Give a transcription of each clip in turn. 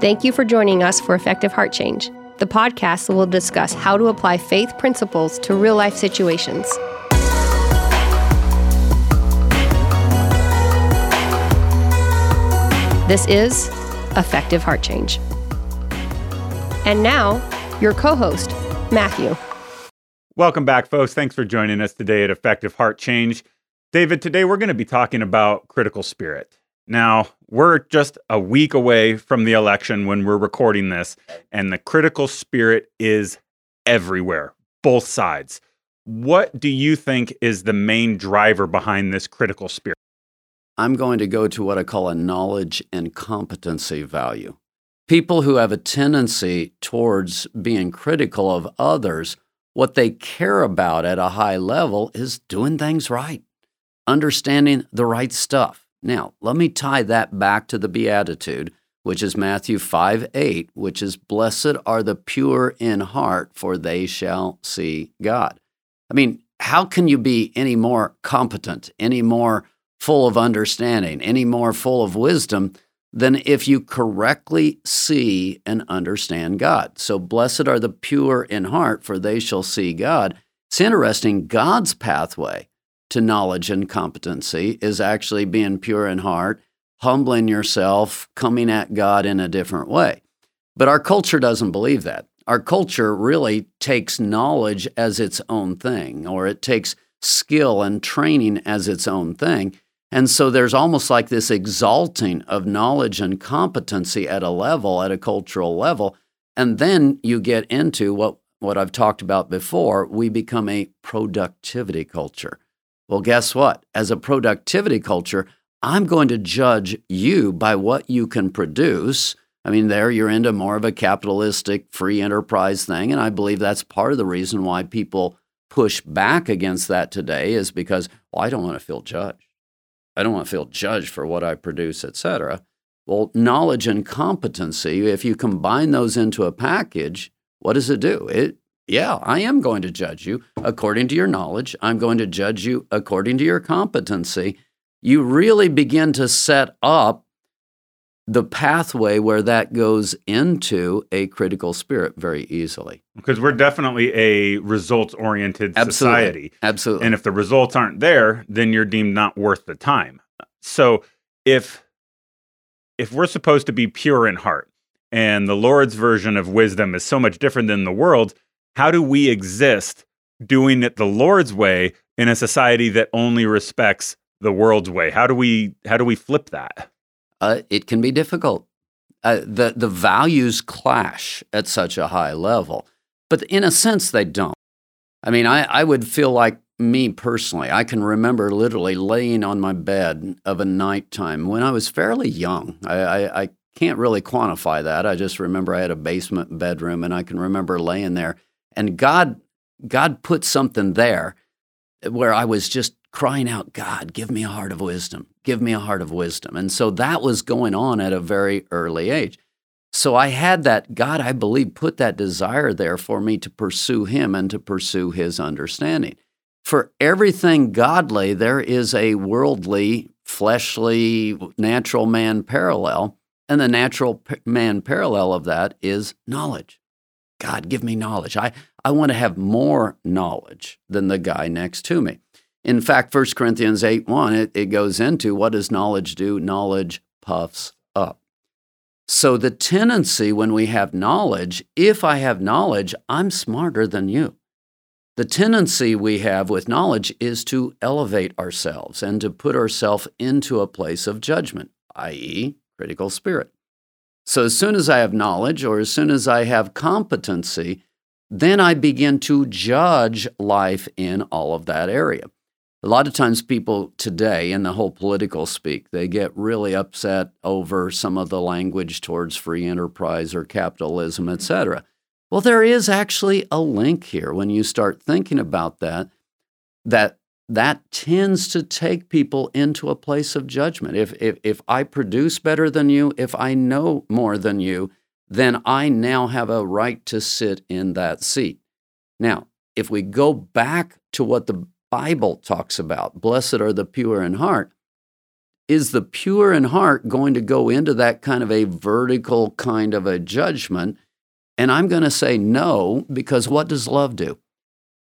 Thank you for joining us for Effective Heart Change. The podcast will discuss how to apply faith principles to real life situations. This is Effective Heart Change. And now, your co host, Matthew. Welcome back, folks. Thanks for joining us today at Effective Heart Change. David, today we're going to be talking about critical spirit. Now, we're just a week away from the election when we're recording this, and the critical spirit is everywhere, both sides. What do you think is the main driver behind this critical spirit? I'm going to go to what I call a knowledge and competency value. People who have a tendency towards being critical of others, what they care about at a high level is doing things right, understanding the right stuff. Now, let me tie that back to the Beatitude, which is Matthew 5 8, which is, Blessed are the pure in heart, for they shall see God. I mean, how can you be any more competent, any more full of understanding, any more full of wisdom than if you correctly see and understand God? So, blessed are the pure in heart, for they shall see God. It's interesting, God's pathway to knowledge and competency is actually being pure in heart, humbling yourself, coming at God in a different way. But our culture doesn't believe that. Our culture really takes knowledge as its own thing, or it takes skill and training as its own thing. And so there's almost like this exalting of knowledge and competency at a level, at a cultural level. And then you get into what, what I've talked about before. We become a productivity culture. Well, guess what? As a productivity culture, I'm going to judge you by what you can produce. I mean, there you're into more of a capitalistic free enterprise thing. And I believe that's part of the reason why people push back against that today is because, well, I don't want to feel judged. I don't want to feel judged for what I produce, et cetera. Well, knowledge and competency, if you combine those into a package, what does it do? It yeah, I am going to judge you according to your knowledge. I'm going to judge you according to your competency. You really begin to set up the pathway where that goes into a critical spirit very easily. Because we're definitely a results oriented society. Absolutely. And if the results aren't there, then you're deemed not worth the time. So if if we're supposed to be pure in heart and the Lord's version of wisdom is so much different than the world, how do we exist doing it the Lord's way in a society that only respects the world's way? How do we how do we flip that? Uh, it can be difficult. Uh, the the values clash at such a high level, but in a sense they don't. I mean, I, I would feel like me personally. I can remember literally laying on my bed of a nighttime when I was fairly young. I, I, I can't really quantify that. I just remember I had a basement bedroom, and I can remember laying there and God, God put something there where I was just crying out, God, give me a heart of wisdom. Give me a heart of wisdom. And so that was going on at a very early age. So I had that, God, I believe, put that desire there for me to pursue Him and to pursue His understanding. For everything godly, there is a worldly, fleshly, natural man parallel. And the natural man parallel of that is knowledge. God, give me knowledge. I, I want to have more knowledge than the guy next to me. In fact, 1 Corinthians 8 1, it, it goes into what does knowledge do? Knowledge puffs up. So the tendency when we have knowledge, if I have knowledge, I'm smarter than you. The tendency we have with knowledge is to elevate ourselves and to put ourselves into a place of judgment, i.e., critical spirit. So as soon as I have knowledge or as soon as I have competency, then I begin to judge life in all of that area. A lot of times, people today in the whole political speak, they get really upset over some of the language towards free enterprise or capitalism, et cetera. Well, there is actually a link here when you start thinking about that, that that tends to take people into a place of judgment. If, if, if I produce better than you, if I know more than you, then I now have a right to sit in that seat. Now, if we go back to what the Bible talks about, blessed are the pure in heart, is the pure in heart going to go into that kind of a vertical kind of a judgment? And I'm going to say no, because what does love do?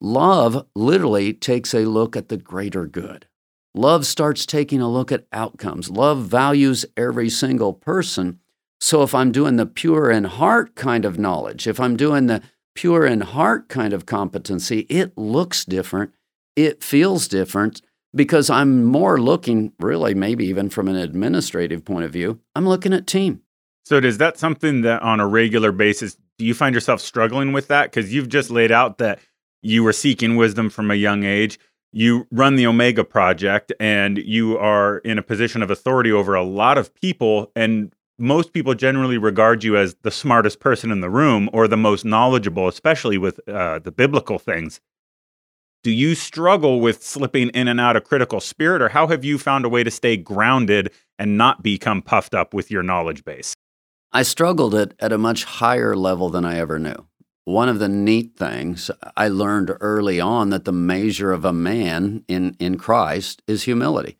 Love literally takes a look at the greater good. Love starts taking a look at outcomes. Love values every single person. So if I'm doing the pure in heart kind of knowledge, if I'm doing the pure in heart kind of competency, it looks different. It feels different because I'm more looking, really, maybe even from an administrative point of view, I'm looking at team. So, is that something that on a regular basis, do you find yourself struggling with that? Because you've just laid out that you were seeking wisdom from a young age. You run the Omega Project and you are in a position of authority over a lot of people. And most people generally regard you as the smartest person in the room or the most knowledgeable, especially with uh, the biblical things. Do you struggle with slipping in and out of critical spirit, or how have you found a way to stay grounded and not become puffed up with your knowledge base? I struggled it at a much higher level than I ever knew. One of the neat things I learned early on that the measure of a man in, in Christ is humility.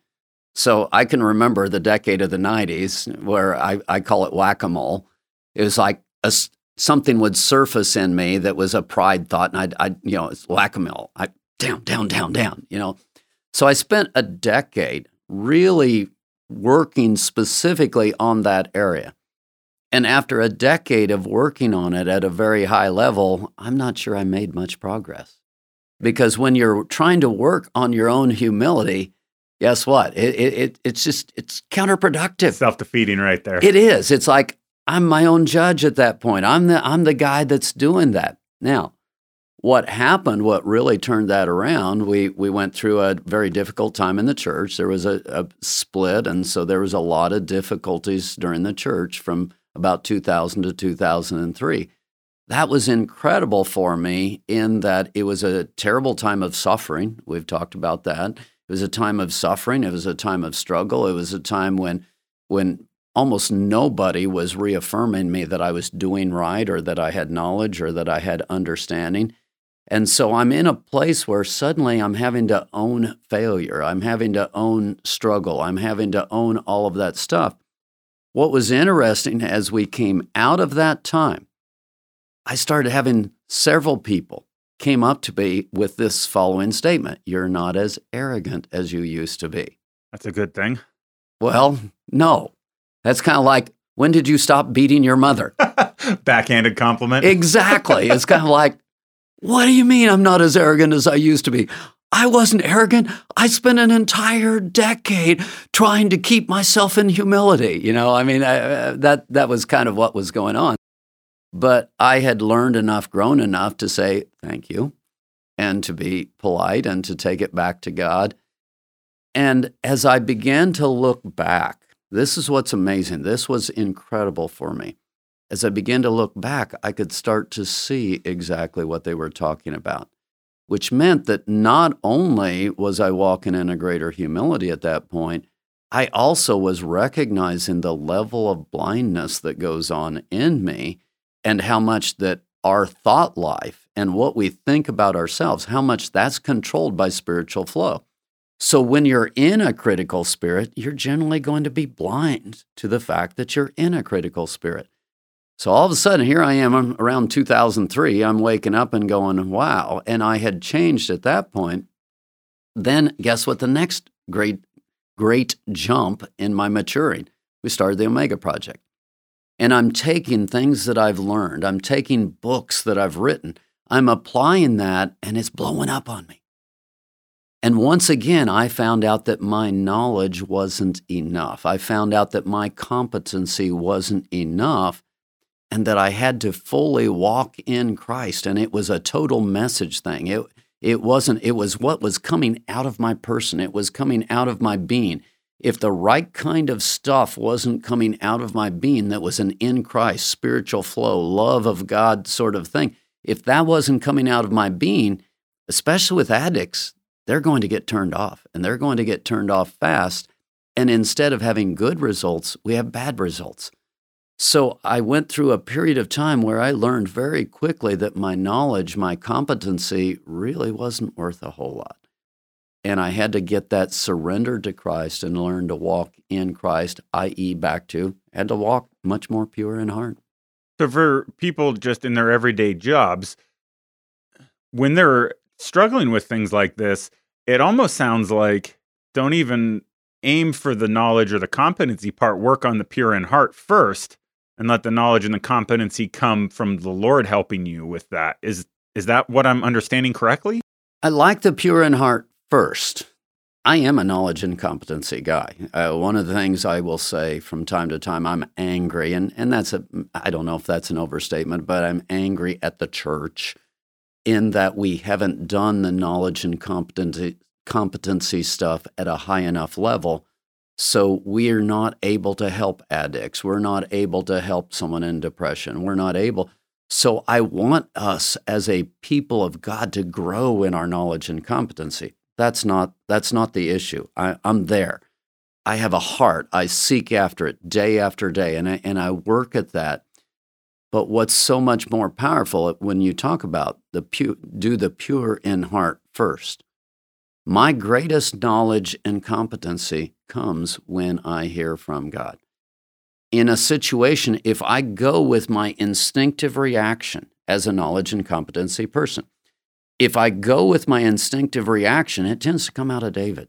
So I can remember the decade of the 90s where I, I call it whack a mole. It was like a, something would surface in me that was a pride thought, and I'd, I'd you know, it's whack a mole. I down, down, down, down, you know. So I spent a decade really working specifically on that area. And after a decade of working on it at a very high level, I'm not sure I made much progress. Because when you're trying to work on your own humility, guess what? It, it, it's just, it's counterproductive. Self defeating right there. It is. It's like I'm my own judge at that point. I'm the, I'm the guy that's doing that. Now, what happened, what really turned that around, we, we went through a very difficult time in the church. There was a, a split, and so there was a lot of difficulties during the church from about 2000 to 2003. That was incredible for me in that it was a terrible time of suffering. We've talked about that. It was a time of suffering. It was a time of struggle. It was a time when, when almost nobody was reaffirming me that I was doing right or that I had knowledge or that I had understanding. And so I'm in a place where suddenly I'm having to own failure. I'm having to own struggle. I'm having to own all of that stuff. What was interesting as we came out of that time, I started having several people came up to me with this following statement You're not as arrogant as you used to be. That's a good thing. Well, no. That's kind of like, when did you stop beating your mother? Backhanded compliment. Exactly. It's kind of like, what do you mean I'm not as arrogant as I used to be? I wasn't arrogant. I spent an entire decade trying to keep myself in humility. You know, I mean, I, uh, that that was kind of what was going on. But I had learned enough, grown enough to say thank you, and to be polite and to take it back to God. And as I began to look back, this is what's amazing. This was incredible for me as I began to look back, I could start to see exactly what they were talking about, which meant that not only was I walking in a greater humility at that point, I also was recognizing the level of blindness that goes on in me and how much that our thought life and what we think about ourselves, how much that's controlled by spiritual flow. So when you're in a critical spirit, you're generally going to be blind to the fact that you're in a critical spirit. So all of a sudden, here I am around 2003. I'm waking up and going, wow. And I had changed at that point. Then, guess what? The next great, great jump in my maturing, we started the Omega Project. And I'm taking things that I've learned, I'm taking books that I've written, I'm applying that, and it's blowing up on me. And once again, I found out that my knowledge wasn't enough. I found out that my competency wasn't enough and that I had to fully walk in Christ. And it was a total message thing. It, it wasn't, it was what was coming out of my person, it was coming out of my being. If the right kind of stuff wasn't coming out of my being that was an in Christ, spiritual flow, love of God sort of thing, if that wasn't coming out of my being, especially with addicts, they're going to get turned off and they're going to get turned off fast. And instead of having good results, we have bad results. So I went through a period of time where I learned very quickly that my knowledge, my competency really wasn't worth a whole lot. and I had to get that surrendered to Christ and learn to walk in Christ, i.e., back to, had to walk much more pure in heart. So, for people just in their everyday jobs, when they're struggling with things like this, it almost sounds like don't even aim for the knowledge or the competency part, work on the pure in heart first and let the knowledge and the competency come from the Lord helping you with that. Is is that what I'm understanding correctly? I like the pure in heart first. I am a knowledge and competency guy. Uh, one of the things I will say from time to time, I'm angry, and, and that's a, I don't know if that's an overstatement, but I'm angry at the church in that we haven't done the knowledge and competency, competency stuff at a high enough level. So we're not able to help addicts. We're not able to help someone in depression. We're not able. So I want us as a people of God to grow in our knowledge and competency. That's not that's not the issue. I, I'm there. I have a heart. I seek after it day after day, and I, and I work at that. But what's so much more powerful when you talk about the pu- do the pure in heart first. My greatest knowledge and competency comes when I hear from God. In a situation, if I go with my instinctive reaction as a knowledge and competency person, if I go with my instinctive reaction, it tends to come out of David.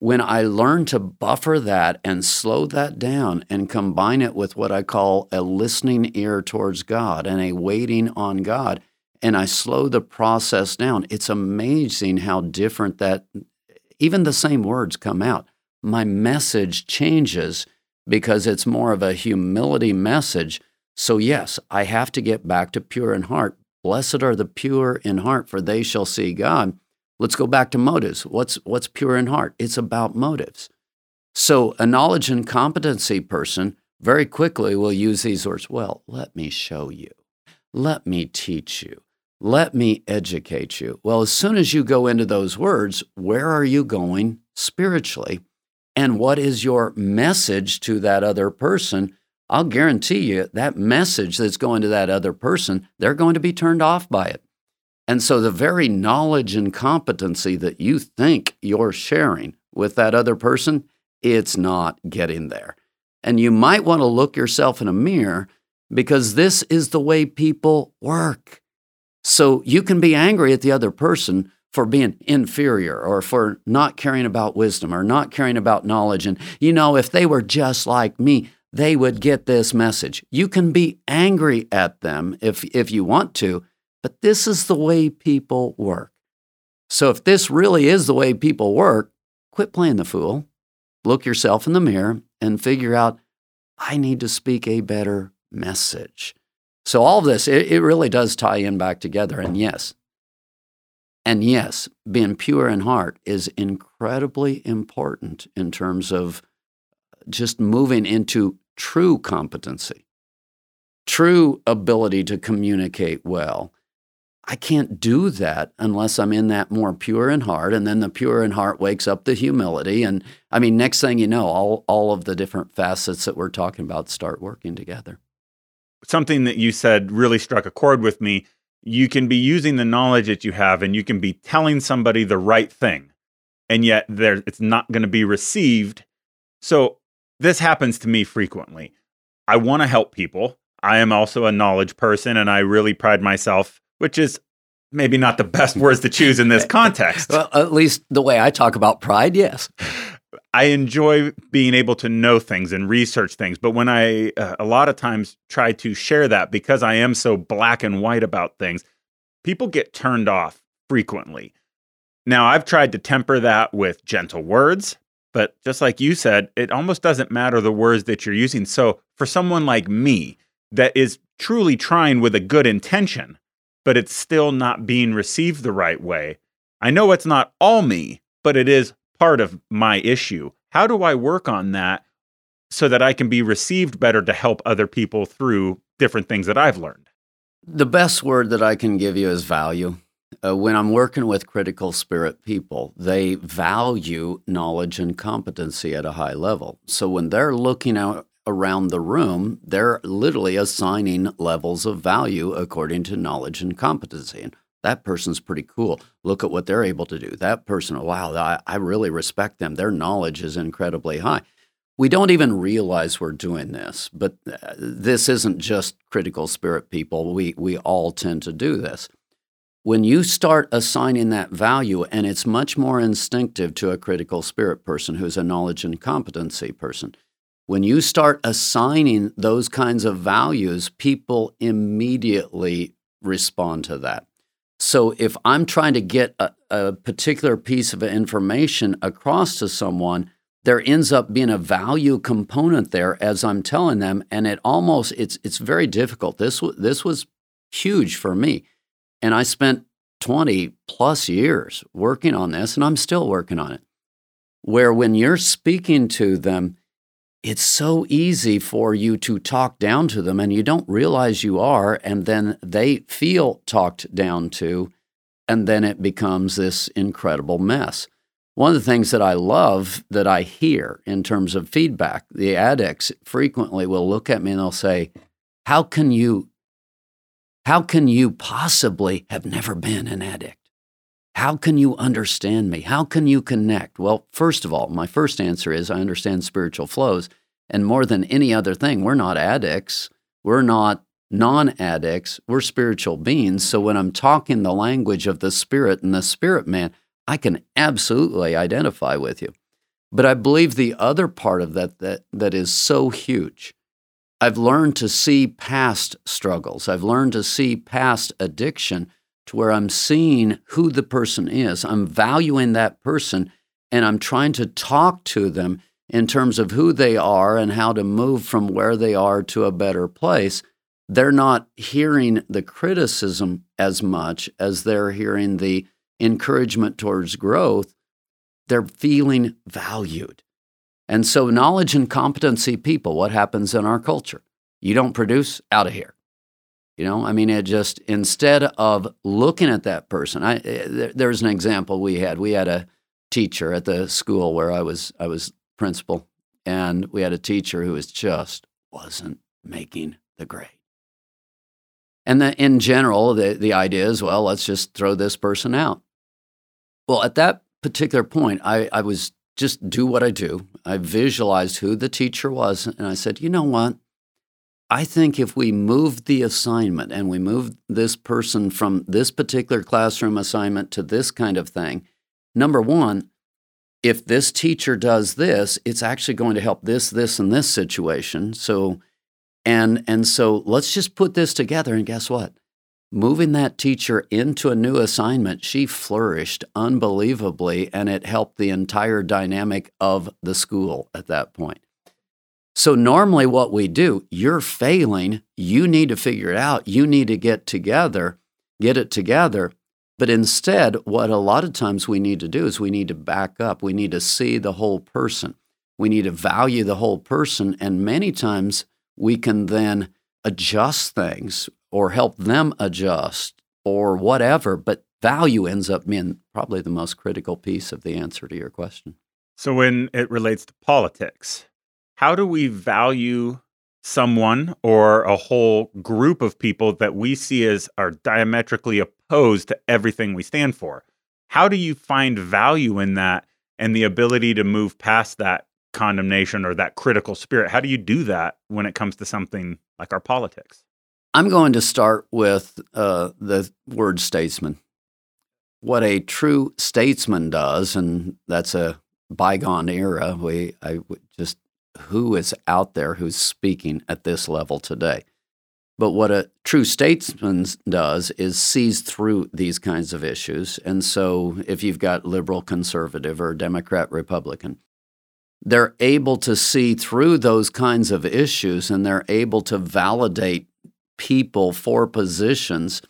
When I learn to buffer that and slow that down and combine it with what I call a listening ear towards God and a waiting on God, and I slow the process down, it's amazing how different that, even the same words come out. My message changes because it's more of a humility message. So, yes, I have to get back to pure in heart. Blessed are the pure in heart, for they shall see God. Let's go back to motives. What's, what's pure in heart? It's about motives. So, a knowledge and competency person very quickly will use these words Well, let me show you. Let me teach you. Let me educate you. Well, as soon as you go into those words, where are you going spiritually? And what is your message to that other person? I'll guarantee you that message that's going to that other person, they're going to be turned off by it. And so the very knowledge and competency that you think you're sharing with that other person, it's not getting there. And you might want to look yourself in a mirror because this is the way people work. So you can be angry at the other person for being inferior or for not caring about wisdom or not caring about knowledge. And, you know, if they were just like me, they would get this message. You can be angry at them if, if you want to, but this is the way people work. So if this really is the way people work, quit playing the fool, look yourself in the mirror, and figure out, I need to speak a better message. So all of this, it, it really does tie in back together. And yes, and yes, being pure in heart is incredibly important in terms of just moving into true competency, true ability to communicate well. I can't do that unless I'm in that more pure in heart. And then the pure in heart wakes up the humility. And I mean, next thing you know, all, all of the different facets that we're talking about start working together something that you said really struck a chord with me. You can be using the knowledge that you have and you can be telling somebody the right thing, and yet there it's not going to be received. So this happens to me frequently. I want to help people. I am also a knowledge person and I really pride myself, which is maybe not the best words to choose in this context. well, at least the way I talk about pride, yes. I enjoy being able to know things and research things, but when I uh, a lot of times try to share that because I am so black and white about things, people get turned off frequently. Now, I've tried to temper that with gentle words, but just like you said, it almost doesn't matter the words that you're using. So, for someone like me that is truly trying with a good intention, but it's still not being received the right way, I know it's not all me, but it is part of my issue. How do I work on that so that I can be received better to help other people through different things that I've learned? The best word that I can give you is value. Uh, when I'm working with critical spirit people, they value knowledge and competency at a high level. So when they're looking out around the room, they're literally assigning levels of value according to knowledge and competency. And that person's pretty cool. Look at what they're able to do. That person, wow, I, I really respect them. Their knowledge is incredibly high. We don't even realize we're doing this, but uh, this isn't just critical spirit people. We, we all tend to do this. When you start assigning that value, and it's much more instinctive to a critical spirit person who's a knowledge and competency person, when you start assigning those kinds of values, people immediately respond to that. So if I'm trying to get a, a, particular piece of information across to someone, there ends up being a value component there as I'm telling them, and it almost it's it's very difficult. This this was huge for me, and I spent 20 plus years working on this, and I'm still working on it. Where when you're speaking to them, it's so easy for you to talk down to them and you don't realize you are, and then they feel talked down to, and then it becomes this incredible mess. One of the things that I love that I hear in terms of feedback, the addicts frequently will look at me and they'll say, How can you how can you possibly have never been an addict? How can you understand me? How can you connect? Well, first of all, my first answer is I understand spiritual flows. And more than any other thing, we're not addicts. We're not non addicts. We're spiritual beings. So when I'm talking the language of the spirit and the spirit man, I can absolutely identify with you. But I believe the other part of that that, that is so huge. I've learned to see past struggles. I've learned to see past addiction to where I'm seeing who the person is. I'm valuing that person and I'm trying to talk to them in terms of who they are and how to move from where they are to a better place. They're not hearing the criticism as much as they're hearing the encouragement towards growth. They're feeling valued. And so, knowledge and competency people, what happens in our culture? You don't produce, out of here. You know, I mean, it just instead of looking at that person, I eh, there's an example we had. We had a teacher at the school where I was I was principal, and we had a teacher who was just wasn't making the grade. And the, in general, the, the idea is, well, let's just throw this person out. Well, at that particular point, I, I was just do what I do. I visualized who the teacher was, and I said, you know what? I think if we move the assignment and we move this person from this particular classroom assignment to this kind of thing, number one, if this teacher does this, it's actually going to help this, this, and this situation. So, and and so let's just put this together. And guess what? Moving that teacher into a new assignment, she flourished unbelievably, and it helped the entire dynamic of the school at that point. So, normally, what we do, you're failing, you need to figure it out, you need to get together, get it together. But instead, what a lot of times we need to do is we need to back up, we need to see the whole person, we need to value the whole person. And many times we can then adjust things or help them adjust or whatever. But value ends up being probably the most critical piece of the answer to your question. So, when it relates to politics, how do we value someone or a whole group of people that we see as are diametrically opposed to everything we stand for? How do you find value in that and the ability to move past that condemnation or that critical spirit? How do you do that when it comes to something like our politics? I'm going to start with uh, the word statesman. What a true statesman does, and that's a bygone era. We I just who is out there who's speaking at this level today. But what a true statesman does is sees through these kinds of issues. And so if you've got liberal, conservative, or Democrat, Republican, they're able to see through those kinds of issues and they're able to validate people for positions,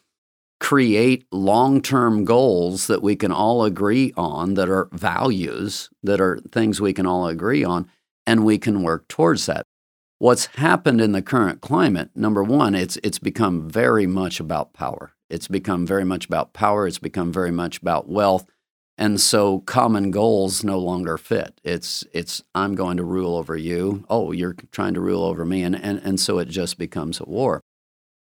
create long term goals that we can all agree on, that are values, that are things we can all agree on, and we can work towards that. What's happened in the current climate, number one, it's, it's become very much about power. It's become very much about power. It's become very much about wealth. And so common goals no longer fit. It's, it's I'm going to rule over you. Oh, you're trying to rule over me. And, and, and so it just becomes a war.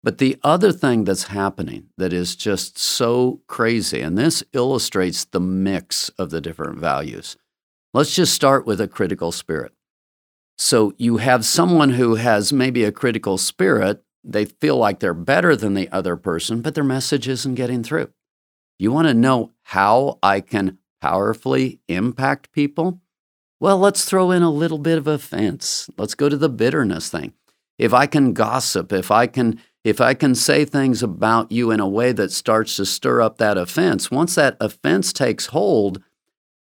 But the other thing that's happening that is just so crazy, and this illustrates the mix of the different values. Let's just start with a critical spirit. So you have someone who has maybe a critical spirit, they feel like they're better than the other person, but their message isn't getting through. You want to know how I can powerfully impact people? Well, let's throw in a little bit of offense. Let's go to the bitterness thing. If I can gossip, if I can if I can say things about you in a way that starts to stir up that offense, once that offense takes hold,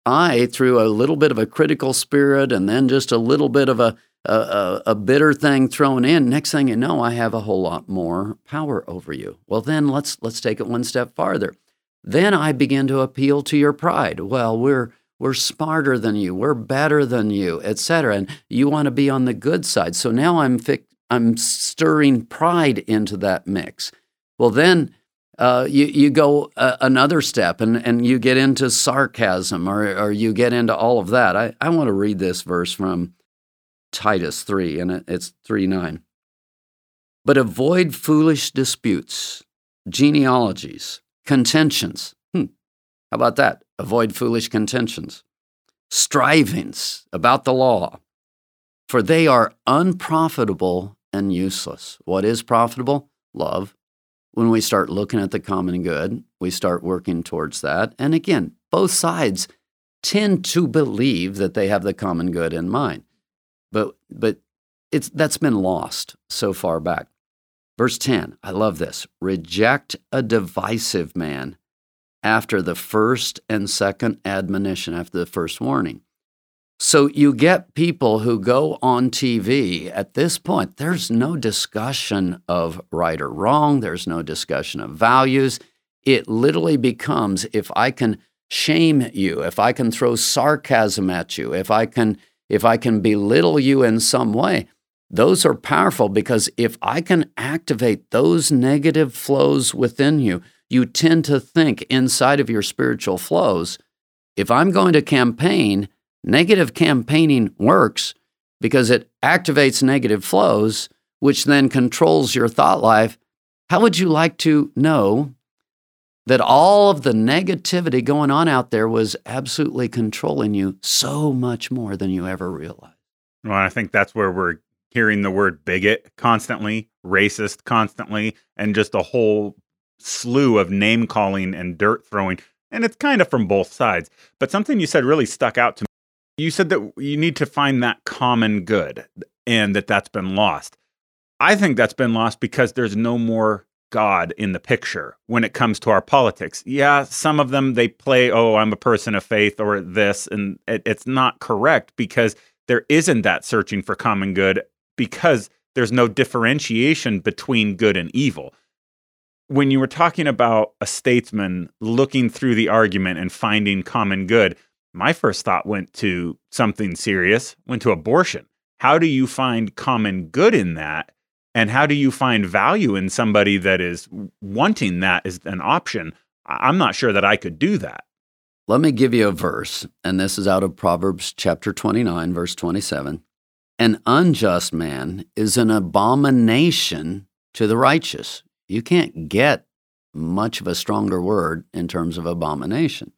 I, through a little bit of a critical spirit and then just a little bit of a, a, a, bitter thing thrown in, next thing you know, I have a whole lot more power over you. Well, then let's let's take it one step farther. Then I begin to appeal to your pride. Well, we're we're smarter than you, we're better than you, etc. And you want to be on the good side. So now I'm fi- I'm stirring pride into that mix. Well, then uh, you, you go uh, another step and, and you get into sarcasm or, or you get into all of that. I, I want to read this verse from Titus 3, and it's 3 9. But avoid foolish disputes, genealogies, contentions. Hmm. How about that? Avoid foolish contentions, strivings about the law, for they are unprofitable and useless. What is profitable? Love. When we start looking at the common good, we start working towards that. And again, both sides tend to believe that they have the common good in mind. But but it's that's been lost so far back. Verse 10, I love this. Reject a divisive man after the first and second admonition, after the first warning. So you get people who go on TV at this point, there's no discussion of right or wrong, there's no discussion of values. It literally becomes if I can shame you, if I can throw sarcasm at you, if I can if I can belittle you in some way, those are powerful because if I can activate those negative flows within you, you tend to think inside of your spiritual flows, if I'm going to campaign, Negative campaigning works because it activates negative flows, which then controls your thought life. How would you like to know that all of the negativity going on out there was absolutely controlling you so much more than you ever realized? Well, I think that's where we're hearing the word bigot constantly, racist constantly, and just a whole slew of name calling and dirt throwing. And it's kind of from both sides. But something you said really stuck out to me you said that you need to find that common good and that that's been lost. I think that's been lost because there's no more God in the picture when it comes to our politics. Yeah, some of them they play, oh, I'm a person of faith or this, and it, it's not correct because there isn't that searching for common good because there's no differentiation between good and evil. When you were talking about a statesman looking through the argument and finding common good, my first thought went to something serious, went to abortion. How do you find common good in that? And how do you find value in somebody that is wanting that as an option? I'm not sure that I could do that. Let me give you a verse, and this is out of Proverbs chapter 29, verse 27. An unjust man is an abomination to the righteous. You can't get much of a stronger word in terms of abomination.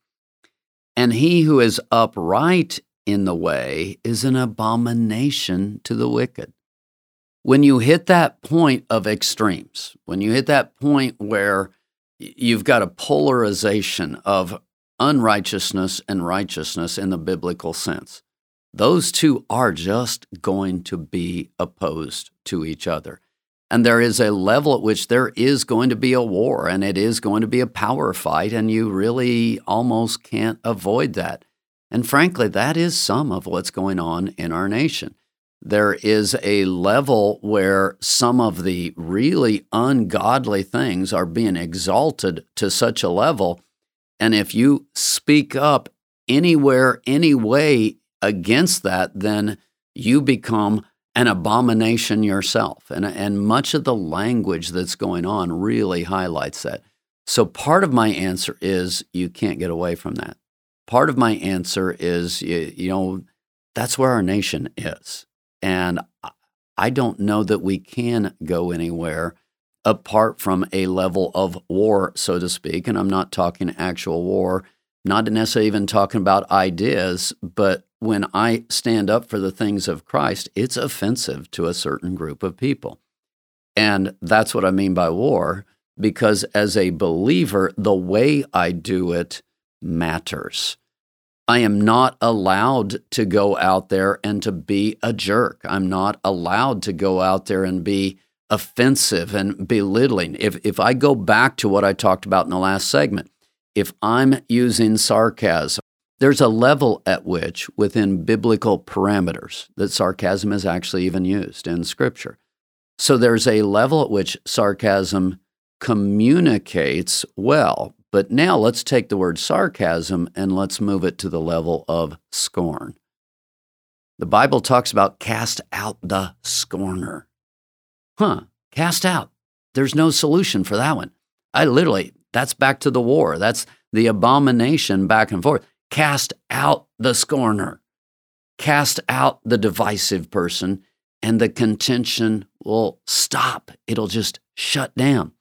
And he who is upright in the way is an abomination to the wicked. When you hit that point of extremes, when you hit that point where you've got a polarization of unrighteousness and righteousness in the biblical sense, those two are just going to be opposed to each other. And there is a level at which there is going to be a war and it is going to be a power fight, and you really almost can't avoid that. And frankly, that is some of what's going on in our nation. There is a level where some of the really ungodly things are being exalted to such a level. And if you speak up anywhere, any way against that, then you become an abomination yourself. And, and much of the language that's going on really highlights that. So part of my answer is you can't get away from that. Part of my answer is, you, you know, that's where our nation is. And I don't know that we can go anywhere apart from a level of war, so to speak. And I'm not talking actual war, not necessarily even talking about ideas, but when I stand up for the things of Christ, it's offensive to a certain group of people. And that's what I mean by war, because as a believer, the way I do it matters. I am not allowed to go out there and to be a jerk. I'm not allowed to go out there and be offensive and belittling. If, if I go back to what I talked about in the last segment, if I'm using sarcasm, there's a level at which, within biblical parameters, that sarcasm is actually even used in Scripture. So there's a level at which sarcasm communicates well. But now let's take the word sarcasm and let's move it to the level of scorn. The Bible talks about cast out the scorner. Huh, cast out. There's no solution for that one. I literally, that's back to the war. That's the abomination back and forth. Cast out the scorner, cast out the divisive person, and the contention will stop. It'll just shut down.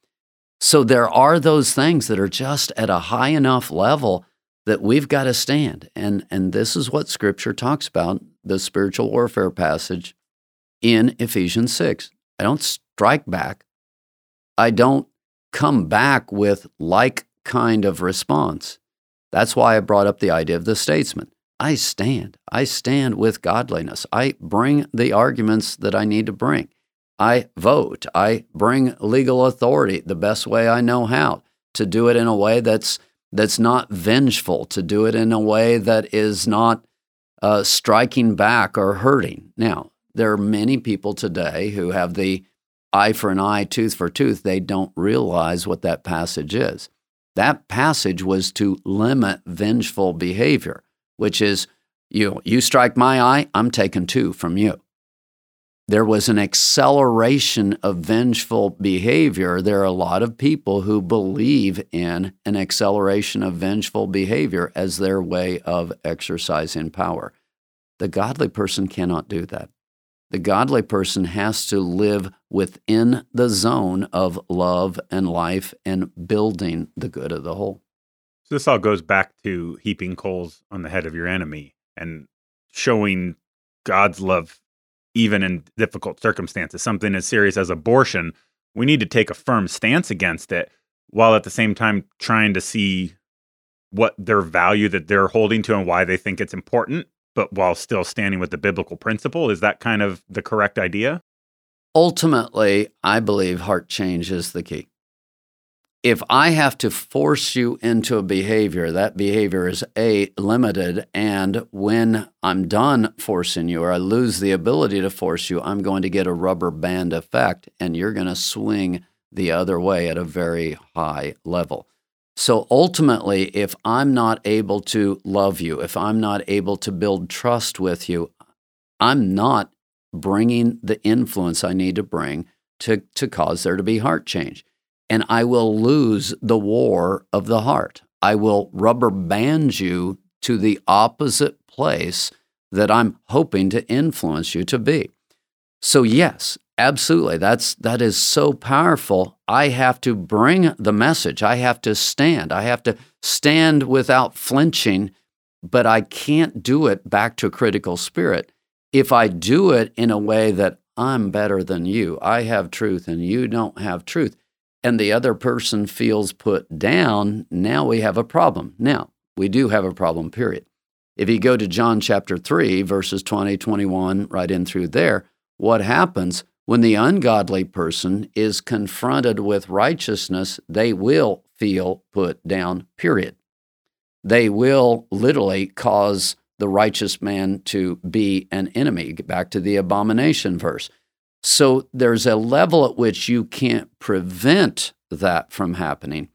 So there are those things that are just at a high enough level that we've got to stand. And, and this is what scripture talks about the spiritual warfare passage in Ephesians 6. I don't strike back. I don't come back with like kind of response. That's why I brought up the idea of the statesman. I stand. I stand with godliness. I bring the arguments that I need to bring. I vote. I bring legal authority the best way I know how to do it in a way that's that's not vengeful, to do it in a way that is not uh, striking back or hurting. Now, there are many people today who have the eye for an eye, tooth for tooth. They don't realize what that passage is. That passage was to limit vengeful behavior, which is you you strike my eye, I'm taking two from you there was an acceleration of vengeful behavior. There are a lot of people who believe in an acceleration of vengeful behavior as their way of exercising power. The godly person cannot do that. The godly person has to live within the zone of love and life and building the good of the whole. So, this all goes back to heaping coals on the head of your enemy and showing God's love even in difficult circumstances, something as serious as abortion, we need to take a firm stance against it while at the same time trying to see what their value that they're holding to and why they think it's important, but while still standing with the biblical principle. Is that kind of the correct idea? Ultimately, I believe heart change is the key if I have to force you into a behavior, that behavior is A, limited. And when I'm done forcing you or I lose the ability to force you, I'm going to get a rubber band effect and you're going to swing the other way at a very high level. So ultimately, if I'm not able to love you, if I'm not able to build trust with you, I'm not bringing the influence I need to bring to, to cause there to be heart change and I will lose the war of the heart. I will rubber band you to the opposite place that I'm hoping to influence you to be. So yes, absolutely. That's that is so powerful. I have to bring the message. I have to stand. I have to stand without flinching, but I can't do it back to critical spirit if I do it in a way that I'm better than you. I have truth and you don't have truth and the other person feels put down, now we have a problem. Now, we do have a problem, period. If you go to John chapter 3, verses 20, 21, right in through there, what happens when the ungodly person is confronted with righteousness? They will feel put down, period. They will literally cause the righteous man to be an enemy. Get back to the abomination verse. So there's a level at which you can't prevent that from happening.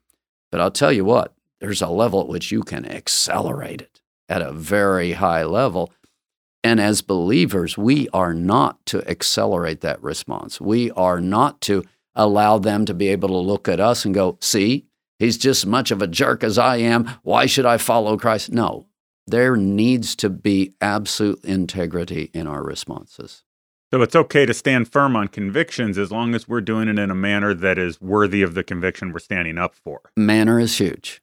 But I'll tell you what, there's a level at which you can accelerate it at a very high level. And as believers, we are not to accelerate that response. We are not to allow them to be able to look at us and go, see, he's just as much of a jerk as I am. Why should I follow Christ? No, there needs to be absolute integrity in our responses. So it's okay to stand firm on convictions as long as we're doing it in a manner that is worthy of the conviction we're standing up for. Manner is huge.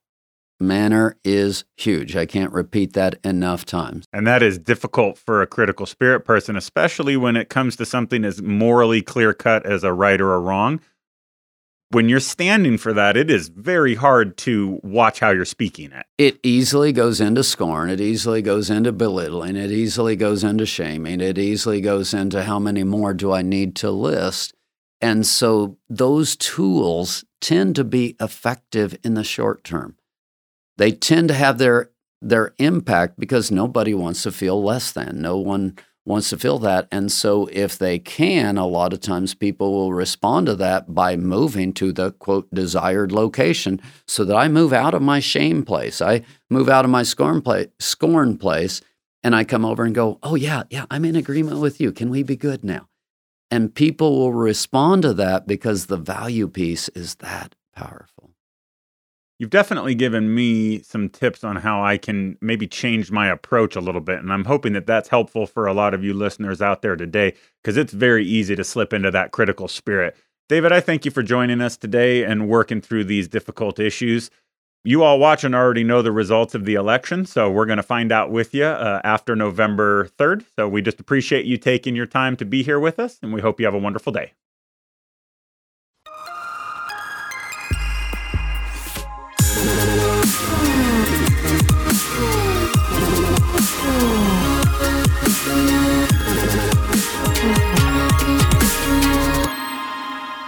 Manner is huge. I can't repeat that enough times. And that is difficult for a critical spirit person, especially when it comes to something as morally clear cut as a right or a wrong. When you're standing for that, it is very hard to watch how you're speaking it. It easily goes into scorn. It easily goes into belittling. It easily goes into shaming. It easily goes into how many more do I need to list. And so those tools tend to be effective in the short term they tend to have their their impact because nobody wants to feel less than. No one wants to feel that. And so if they can, a lot of times people will respond to that by moving to the quote desired location so that I move out of my shame place. I move out of my scorn place, scorn place and I come over and go, "Oh yeah, yeah, I'm in agreement with you. Can we be good now?" And people will respond to that because the value piece is that powerful you've definitely given me some tips on how I can maybe change my approach a little bit. And I'm hoping that that's helpful for a lot of you listeners out there today, because it's very easy to slip into that critical spirit. David, I thank you for joining us today and working through these difficult issues. You all watching already know the results of the election, so we're going to find out with you uh, after November 3rd. So we just appreciate you taking your time to be here with us, and we hope you have a wonderful day.